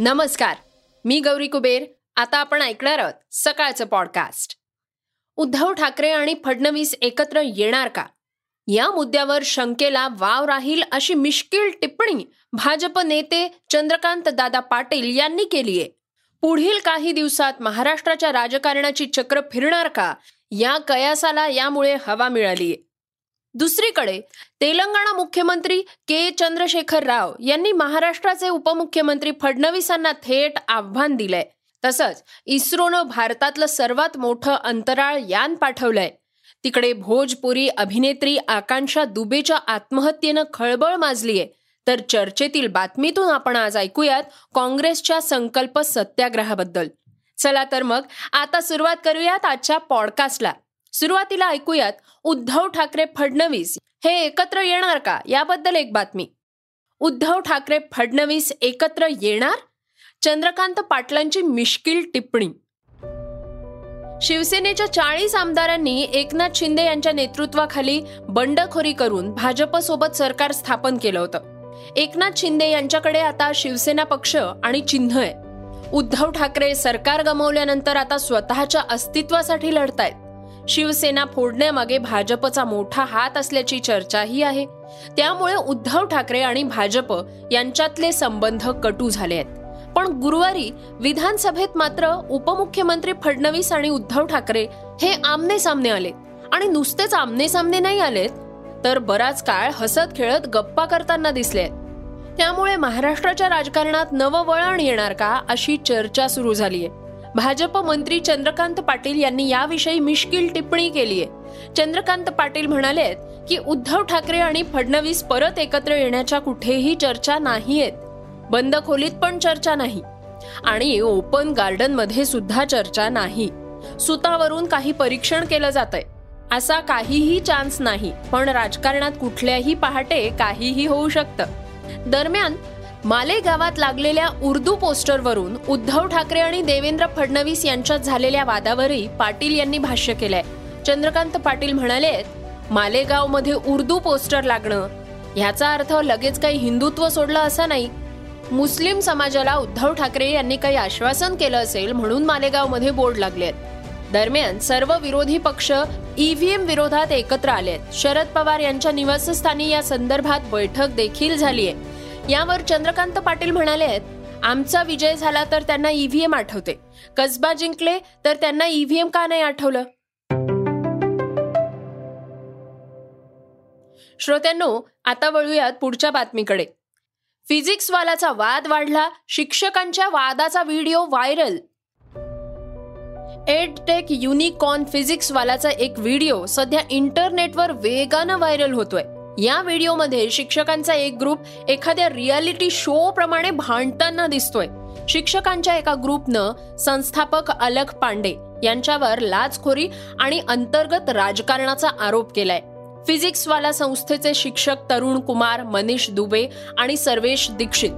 नमस्कार मी गौरी कुबेर. आता आपण ऐकणार आहोत सकाळचं पॉडकास्ट उद्धव ठाकरे आणि फडणवीस एकत्र येणार का? या मुद्द्यावर शंकेला वाव राहील अशी मिश्किल टिप्पणी भाजप नेते चंद्रकांत दादा पाटील यांनी केली आहे. पुढील काही दिवसात महाराष्ट्राच्या राजकारणाची चक्र फिरणार का? या कयासाला यामुळे हवा मिळालीय दुसरीकडे तेलंगणा मुख्यमंत्री के. चंद्रशेखर राव यांनी महाराष्ट्राचे उपमुख्यमंत्री फडणवीसांना थेट आव्हान दिलंय. तसंच इस्रोनं भारतातलं सर्वात मोठं अंतराळ यान पाठवलंय. तिकडे भोजपुरी अभिनेत्री आकांक्षा दुबेच्या आत्महत्येनं खळबळ माजलीय. तर चर्चेतील बातमीतून आपण आज ऐकूयात काँग्रेसच्या संकल्प सत्याग्रहाबद्दल. चला तर मग आता सुरुवात करूयात आजच्या पॉडकास्टला सुरुवातीला ऐकूयात उद्धव ठाकरे फडणवीस. हे एकत्र येणार का? याबद्दल एक बातमी. उद्धव ठाकरे फडणवीस एकत्र येणार? चंद्रकांत पाटलांची मिश्किल टिप्पणी. शिवसेनेच्या चाळीस आमदारांनी एकनाथ शिंदे यांच्या नेतृत्वाखाली बंडखोरी करून भाजपसोबत सरकार स्थापन केलं होतं. एकनाथ शिंदे यांच्याकडे आता शिवसेना पक्ष आणि चिन्ह आहे. उद्धव ठाकरे सरकार गमावल्यानंतर आता स्वतःच्या अस्तित्वासाठी लढतायत. शिवसेना फोडण्यामागे भाजपचा मोठा हात असल्याची चर्चाही आहे. त्यामुळे उद्धव ठाकरे आणि भाजप यांच्यातले संबंध कटू झाले आहेत. पण गुरुवारी विधानसभेत मात्र उपमुख्यमंत्री फडणवीस आणि उद्धव ठाकरे हे आमने सामने आले आणि नुसतेच आमने सामने नाही आलेत तर बराच काळ हसत खेळत गप्पा करताना दिसले त्यामुळे महाराष्ट्राच्या राजकारणात नवं वळण येणार का अशी चर्चा सुरू झाली आहे भाजप मंत्री चंद्रकांत पाटील यांनी याविषयी मिश्किल टिप्पणी केली आहे चंद्रकांत पाटील म्हणाले की उद्धव ठाकरे आणि फडणवीस परत एकत्र येण्याच्या कुठेही चर्चा नाहीयेत. बंद खोलीत पण चर्चा नाही. आणि ओपन गार्डनमध्ये सुद्धा चर्चा नाही. सुतावरून काही परीक्षण केलं जात आहे असा काहीही चान्स नाही. पण राजकारणात कुठल्याही पहाटे काहीही होऊ शकतं. दरम्यान मालेगावात लागलेल्या उर्दू पोस्टरवरून उद्धव ठाकरे आणि देवेंद्र फडणवीस यांच्यात झालेल्या वादावरही पाटील यांनी भाष्य केलंय. चंद्रकांत पाटील म्हणाले मालेगावमध्ये उर्दू पोस्टर लागणं ह्याचा अर्थ लगेच काही हिंदुत्व सोडलं असं नाही. मुस्लिम समाजाला उद्धव ठाकरे यांनी काही आश्वासन केलं असेल म्हणून मालेगावमध्ये बोर्ड लागले दरम्यान सर्व विरोधी पक्ष ईव्हीएम विरोधात एकत्र आले शरद पवार यांच्या निवासस्थानी या संदर्भात बैठक देखील झालीय यावर चंद्रकांत पाटील म्हणाले आहेत आमचा विजय झाला तर त्यांना ईव्हीएम आठवते. कसबा जिंकले तर त्यांना ईव्हीएम का नाही आठवलं? श्रोत्यांनो आता वळूयात पुढच्या बातमीकडे. फिजिक्स वालाचा वाद वाढला शिक्षकांच्या वादाचा video viral. Edtech unicorn physics वालाचा एक व्हिडिओ सध्या इंटरनेटवर वेगानं व्हायरल होतोय. या व्हिडिओमध्ये शिक्षकांचा एक ग्रुप एखाद्या रियालिटी शो प्रमाणे भांडताना दिसतोय. शिक्षकांच्या एका ग्रुपनं संस्थापक अलख पांडे यांच्यावर लाचखोरी आणि अंतर्गत राजकारणाचा आरोप केलाय. फिजिक्सवाला संस्थेचे शिक्षक तरुण कुमार मनीष दुबे आणि सर्वेश दीक्षित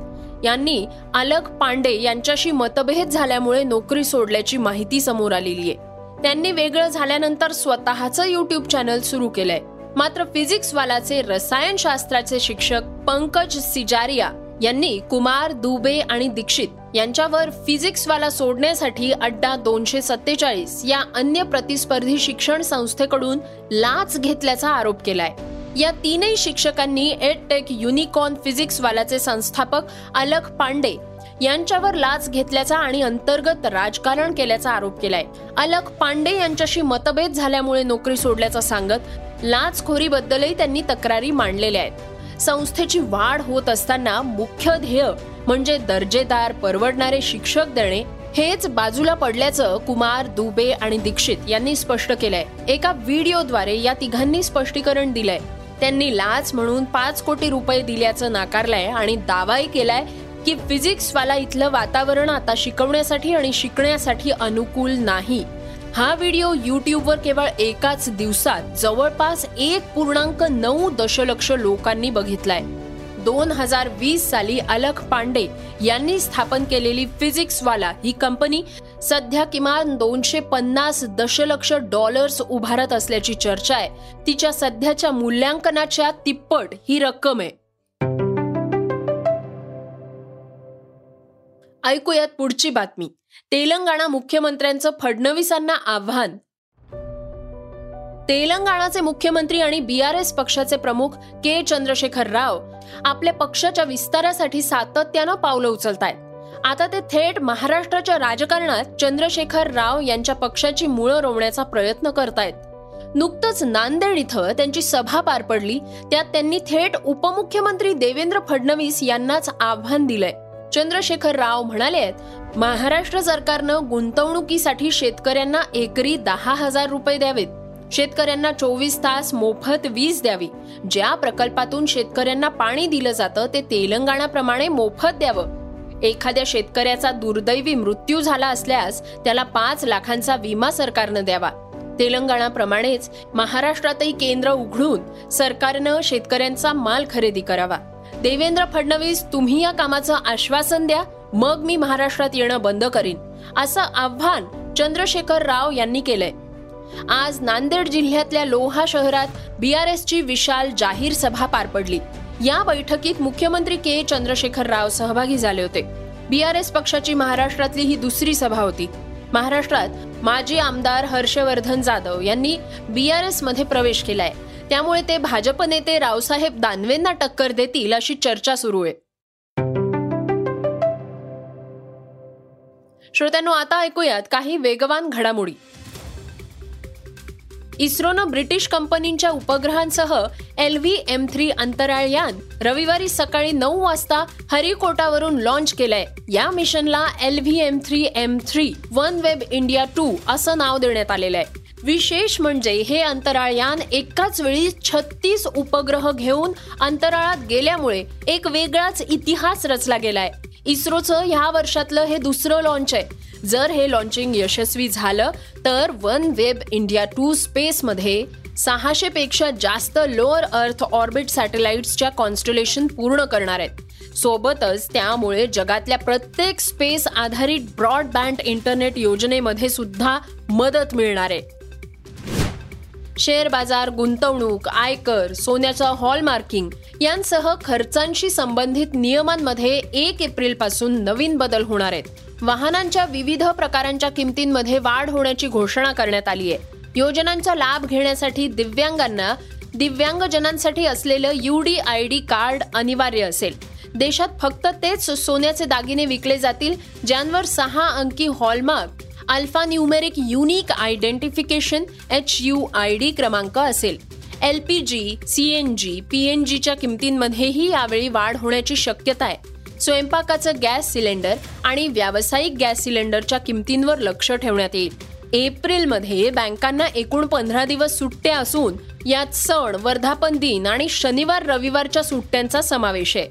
यांनी अलक पांडे यांच्याशी मतभेद झाल्यामुळे नोकरी सोडल्याची माहिती समोर आलेली आहे. त्यांनी वेगळं झाल्यानंतर स्वतःचं युट्यूब चॅनल सुरू केलंय. मात्र फिजिक्सवालाचे रसायनशास्त्राचे शिक्षक पंकज सिजारिया यांनी कुमार दुबे आणि दीक्षित यांच्यावर फिजिक्सवाला सोडण्यासाठी अड्डा दोनशे सत्तेचाळीस या अन्य प्रतिस्पर्धी शिक्षण संस्थेकडून लाच घेतल्याचा आरोप केलाय. या तीनही शिक्षकांनी एडटेक युनिकॉन फिजिक्सवालाचे संस्थापक अलख पांडे यांच्यावर लाच घेतल्याचा आणि अंतर्गत राजकारण केल्याचा आरोप केलाय. अलख पांडे यांच्याशी मतभेद झाल्यामुळे नोकरी सोडल्याचं सांगत लाचखोरीबद्दलही त्यांनी तक्रारी मांडलेल्या आहेत. संस्थेची वाढ होत असताना मुख्य ध्येय म्हणजे दर्जेदार परवडणारे शिक्षक देणे हेच बाजूला पडल्याचं कुमार दुबे आणि दीक्षित यांनी स्पष्ट केलंय. एका व्हिडिओद्वारे या तिघांनी स्पष्टीकरण दिलंय. त्यांनी लाच म्हणून पाच कोटी रुपये दिल्याचं नाकारलंय आणि दावाही केलाय की फिजिक्सवाला इथलं वातावरण आता शिकवण्यासाठी आणि शिकण्यासाठी अनुकूल नाही. हा व्हिडिओ युट्यूबवर केवळ एकाच दिवसात जवळपास एक पूर्णांक नऊ दशलक्ष लोकांनी बघितलाय. दोन हजार वीस साली अलख पांडे यांनी स्थापन केलेली फिजिक्सवाला ही कंपनी सध्या किमान दोनशे पन्नास दशलक्ष डॉलर्स उभारत असल्याची चर्चा आहे. तिच्या सध्याच्या मूल्यांकनाच्या तिप्पट ही रक्कम आहे. ऐकूयात पुढची बातमी. तेलंगणा मुख्यमंत्र्यांचं फडणवीसांना आव्हान. तेलंगणाचे मुख्यमंत्री आणि बी आर एस पक्षाचे प्रमुख के चंद्रशेखर राव आपल्या पक्षाच्या विस्तारासाठी सातत्यानं पावलं उचलत आहेत आता ते थेट महाराष्ट्राच्या राजकारणात चंद्रशेखर राव यांच्या पक्षाची मुळं रोवण्याचा प्रयत्न करतायत. नुकतंच नांदेड इथं त्यांची सभा पार पडली. त्यात त्यांनी थेट उपमुख्यमंत्री देवेंद्र फडणवीस यांनाच आव्हान दिलंय. चंद्रशेखर राव म्हणाले आहेत महाराष्ट्र सरकारनं गुंतवणुकीसाठी शेतकऱ्यांना एकरी दहा हजार रुपये द्यावेत. शेतकऱ्यांना चोवीस तास मोफत वीज द्यावी. ज्या प्रकल्पातून शेतकऱ्यांना पाणी दिलं जातं ते तेलंगणाप्रमाणे मोफत द्यावं. एखाद्या शेतकऱ्याचा दुर्दैवी मृत्यू झाला असल्यास त्याला पाच लाखांचा विमा सरकारनं द्यावा. तेलंगणाप्रमाणेच महाराष्ट्रातही केंद्र उघडून सरकारनं शेतकऱ्यांचा माल खरेदी करावा. देवेंद्र फडणवीस तुम्ही या कामाचं आश्वासन द्या मग मी महाराष्ट्रात येणं बंद करीन असं आव्हान चंद्रशेखर राव यांनी केलंय. आज नांदेड जिल्ह्यातल्या लोहा शहरात बी आरएस ची विशाल जाहीर सभा पार पडली. या बैठकीत मुख्यमंत्री के. चंद्रशेखर राव सहभागी झाले होते. बीआरएस पक्षाची महाराष्ट्रातली ही दुसरी सभा होती. महाराष्ट्रात माजी आमदार हर्षवर्धन जाधव यांनी बीआरएसमध्ये प्रवेश केलाय. त्यामुळे ते भाजप नेते रावसाहेब दानवेंना टक्कर देतील अशी चर्चा सुरू आहे. श्रोत्यांनो आता ऐकूयात काही वेगवान घडामोडी. इस्रोनं ब्रिटिश कंपनींच्या उपग्रहांसह एल व्ही एम थ्री अंतराळ यान रविवारी सकाळी नऊ वाजता हरिकोटावरून लॉन्च केलंय. या मिशनला L V M three M three one web India two असं नाव देण्यात आलेलं आहे. विशेष म्हणजे हे अंतराळयान एकाच वेळी छत्तीस उपग्रह घेऊन अंतराळात गेल्यामुळे एक वेगळाच इतिहास रचला गेलाय. इस्रोचं ह्या वर्षातलं हे दुसरं लॉन्च आहे. जर हे लॉन्चिंग यशस्वी झालं तर वन वेब इंडिया टू स्पेसमध्ये सहाशे पेक्षा जास्त लोअर अर्थ ऑर्बिट सॅटेलाइट्सच्या कॉन्स्टलेशन पूर्ण करणार आहेत. सोबतच त्यामुळे जगातल्या प्रत्येक स्पेस आधारित ब्रॉडबँड इंटरनेट योजनेमध्ये सुद्धा मदत मिळणार आहे. शेअर बाजार गुंतवणूक आयकर सोन्याचं हॉलमार्किंग यांसह खर्चांशी संबंधित नियमांमध्ये एक एप्रिलपासून नवीन बदल होणार आहेत. वाहनांच्या विविध प्रकारांच्या किमतींमध्ये वाढ होण्याची घोषणा करण्यात आली आहे. योजनांचा लाभ घेण्यासाठी दिव्यांगांना दिव्यांगजनांसाठी असलेलं U D I D card अनिवार्य असेल. देशात फक्त तेच सोन्याचे दागिने विकले जातील ज्यांवर सहा अंकी hallmark alpha numeric unique identification H U I D क्रमांक असेल. L P G C N G P N जीच्या किमतींमध्येही यावेळी वाढ होण्याची शक्यता आहे. स्वयंपाकाचं गॅस सिलेंडर आणि व्यावसायिक गॅस सिलेंडरच्या किमतींवर लक्ष ठेवण्यात येईल. एप्रिलमध्ये बँकांना एकूण पंधरा दिवस सुट्ट्या असून यात सण वर्धापन दिन आणि शनिवार रविवारच्या सुट्ट्यांचा समावेश आहे.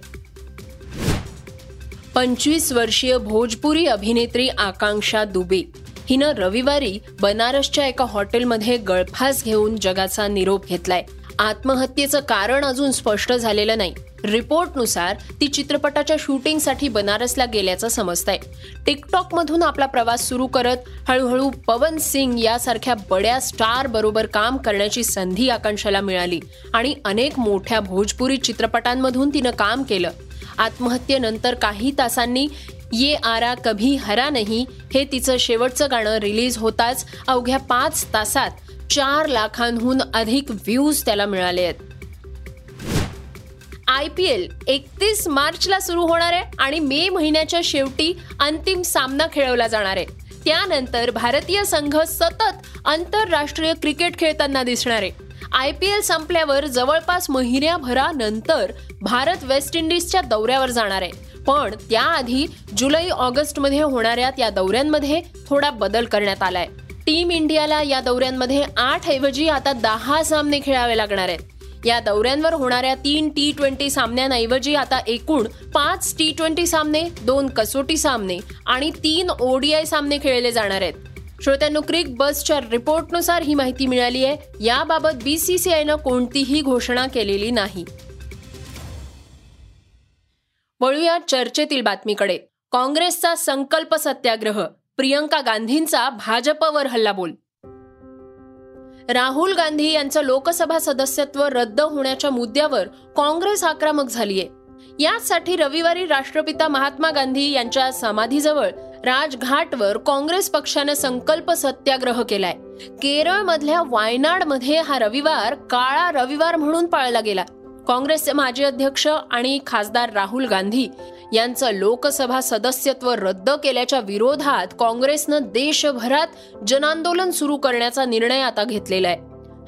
पंचवीस वर्षीय भोजपुरी अभिनेत्री आकांक्षा दुबे हिनं रविवारी बनारसच्या एका हॉटेलमध्ये गळफास घेऊन जगाचा निरोप घेतलाय. आत्महत्येचं कारण अजून स्पष्ट झालेलं नाही. रिपोर्टनुसार ती चित्रपटाच्या शूटिंगसाठी बनारसला गेल्याचं समजतंय. टिकटॉक मधून आपला प्रवास सुरू करत हळूहळू पवन सिंग यासारख्या बड्या स्टार बरोबर काम करण्याची संधी आकांक्षाला मिळाली आणि अनेक मोठ्या भोजपुरी चित्रपटांमधून तिनं काम केलं. आत्महत्येनंतर काही तासांनी ये आरा कभी हरा नाही हे तिचं शेवटचं गाणं रिलीज होताच अवघ्या पाच तासात चार लाखांहून अधिक व्ह्यूज त्याला मिळाले आहेत. आय पी एल एकतीस मार्चला सुरू होणार आहे आणि मे महिन्याच्या शेवटी अंतिम सामना खेळवला जाणार आहे. त्यानंतर भारतीय संघ सतत आंतरराष्ट्रीय क्रिकेट खेळताना दिसणार आहे. आय पी एल संपल्यावर जवळपास महिन्याभरानंतर भारत वेस्ट इंडिजच्या दौऱ्यावर जाणार आहे. पण त्याआधी जुलै ऑगस्टमध्ये होणाऱ्या त्या दौऱ्यांमध्ये थोडा बदल करण्यात आलाय. टीम इंडियाला या दौऱ्यांमध्ये आठ ऐवजी आता दहा सामने खेळावे लागणार आहेत. या दौऱ्यांवर होणाऱ्या तीन टी ट्वेंटी सामन्यांऐवजी आता एकूण पाच टी ट्वेंटी सामने दोन कसोटी सामने आणि तीन ओडीआय सामने खेळले जाणार आहेत. श्रोत्यांनो क्रिक बसच्या रिपोर्टनुसार ही माहिती मिळाली आहे. याबाबत बीसीसीआयनं कोणतीही घोषणा केलेली नाही. वळूया चर्चेतील बातमीकडे. काँग्रेसचा संकल्प सत्याग्रह प्रियंका गांधींचा भाजपवर हल्लाबोल. राहुल गांधी यांचं लोकसभा सदस्यत्व रद्द होण्याच्या मुद्द्यावर काँग्रेस आक्रमक झालीय. यासाठी रविवारी राष्ट्रपिता महात्मा गांधी यांच्या समाधीजवळ राजघाटवर काँग्रेस पक्षानं संकल्प सत्याग्रह केलाय. केरळमधल्या वायनाडमध्ये हा रविवार काळा रविवार म्हणून पाळला गेला. काँग्रेसचे माजी अध्यक्ष आणि खासदार राहुल गांधी यांचं लोकसभा सदस्यत्व रद्द केल्याच्या विरोधात काँग्रेसनं देशभरात जनआंदोलन सुरू करण्याचा निर्णय आता घेतलेला आहे.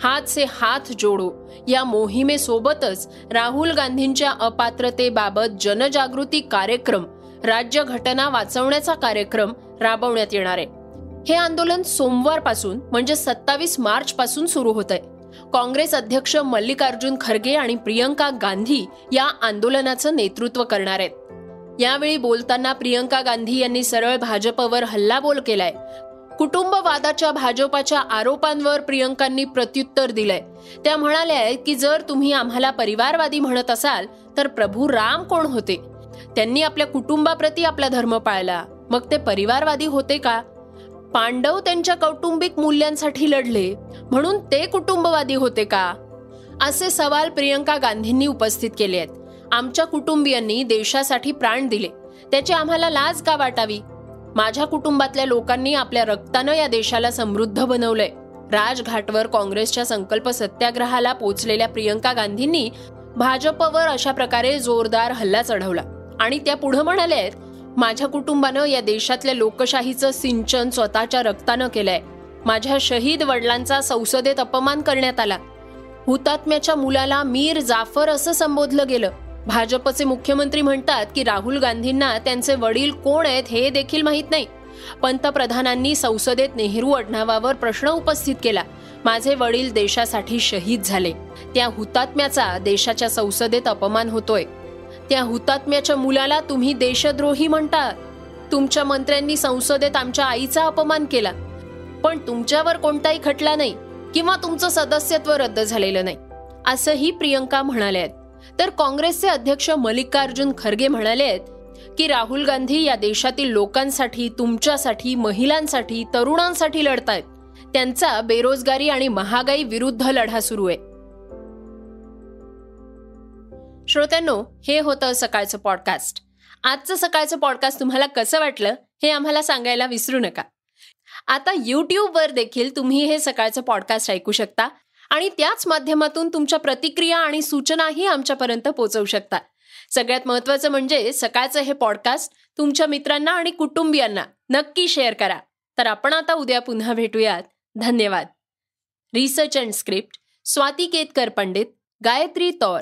हात से हात जोडो. या मोहिमेसोबतच राहुल गांधींच्या अपात्रतेबाबत जनजागृती कार्यक्रम राज्य घटना वाचवण्याचा कार्यक्रम राबवण्यात येणार आहे. हे आंदोलन सोमवारपासून म्हणजे सत्तावीस मार्च पासून सुरू होत आहे काँग्रेस अध्यक्ष मल्लिकार्जुन खरगे आणि प्रियंका गांधी या आंदोलनाचं नेतृत्व करणार आहेत. यावेळी बोलताना प्रियंका गांधी यांनी सरळ भाजपवर हल्लाबोल केलाय. कुटुंबवादाच्या भाजपाच्या आरोपांवर प्रियंकांनी प्रत्युत्तर दिलंय. त्या म्हणाल्या की जर तुम्ही आम्हाला परिवारवादी म्हणत असाल तर प्रभू राम कोण होते? त्यांनी आपल्या कुटुंबाप्रती आपला धर्म पाळला. मग ते परिवारवादी होते का? पांडव त्यांच्या कौटुंबिक मूल्यांसाठी लढले म्हणून ते कुटुंबवादी होते का? असे सवाल प्रियंका गांधींनी उपस्थित केले आहेत. आमच्या कुटुंबियांनी देशासाठी प्राण दिले. त्याची आम्हाला लाज का वाटावी? माझ्या कुटुंबातल्या लोकांनी आपल्या रक्तानं या देशाला समृद्ध बनवलंय. राजघाटवर काँग्रेसच्या संकल्प सत्याग्रहाला पोचलेल्या प्रियंका गांधींनी भाजपवर अशा प्रकारे जोरदार हल्ला चढवला. आणि त्या पुढे म्हणाल्या आहेत माझ्या कुटुंबानं या देशातल्या लोकशाहीचं सिंचन स्वतःच्या रक्तानं केलंय. माझ्या शहीद वडिलांचा संसदेत अपमान करण्यात आला. हुतात्म्याच्या मुलाला मीर जाफर असं संबोधलं गेलं. भाजपचे मुख्यमंत्री म्हणतात की राहुल गांधींना त्यांचे वडील कोण आहेत हे देखील माहीत नाही. पंतप्रधानांनी संसदेत नेहरू आडनावावर प्रश्न उपस्थित केला. माझे वडील देशासाठी शहीद झाले. त्या हुतात्म्याचा देशाच्या संसदेत अपमान होतोय. त्या हुतात्म्याच्या मुलाला तुम्ही देशद्रोही म्हणता तुमच्या मंत्र्यांनी संसदेत आमच्या आईचा अपमान केला. पण तुमच्यावर कोणताही खटला नाही किंवा तुमचं सदस्यत्व रद्द झालेलं नाही असंही प्रियंका म्हणाले आहेत. तर काँग्रेसचे अध्यक्ष मल्लिकार्जुन खरगे म्हणाले आहेत की राहुल गांधी या देशातील लोकांसाठी तुमच्यासाठी महिलांसाठी तरुणांसाठी लढतायत. त्यांचा बेरोजगारी आणि महागाई विरुद्ध लढा सुरू आहे. श्रोत्यांनो हे होतं सकाळचं पॉडकास्ट आजचं सकाळचं पॉडकास्ट तुम्हाला कसं वाटलं हे आम्हाला सांगायला विसरू नका. आता यूट्यूबवर देखील तुम्ही हे सकाळचं पॉडकास्ट ऐकू शकता आणि त्याच माध्यमातून तुमच्या प्रतिक्रिया आणि सूचनाही आमच्यापर्यंत पोहोचवू शकता. सगळ्यात महत्वाचं म्हणजे सकाळचं हे पॉडकास्ट तुमच्या मित्रांना आणि कुटुंबियांना नक्की शेअर करा. तर आपण आता उद्या पुन्हा भेटूयात. धन्यवाद. Research and script Swati Ketkar Pandit Gayatri Taur.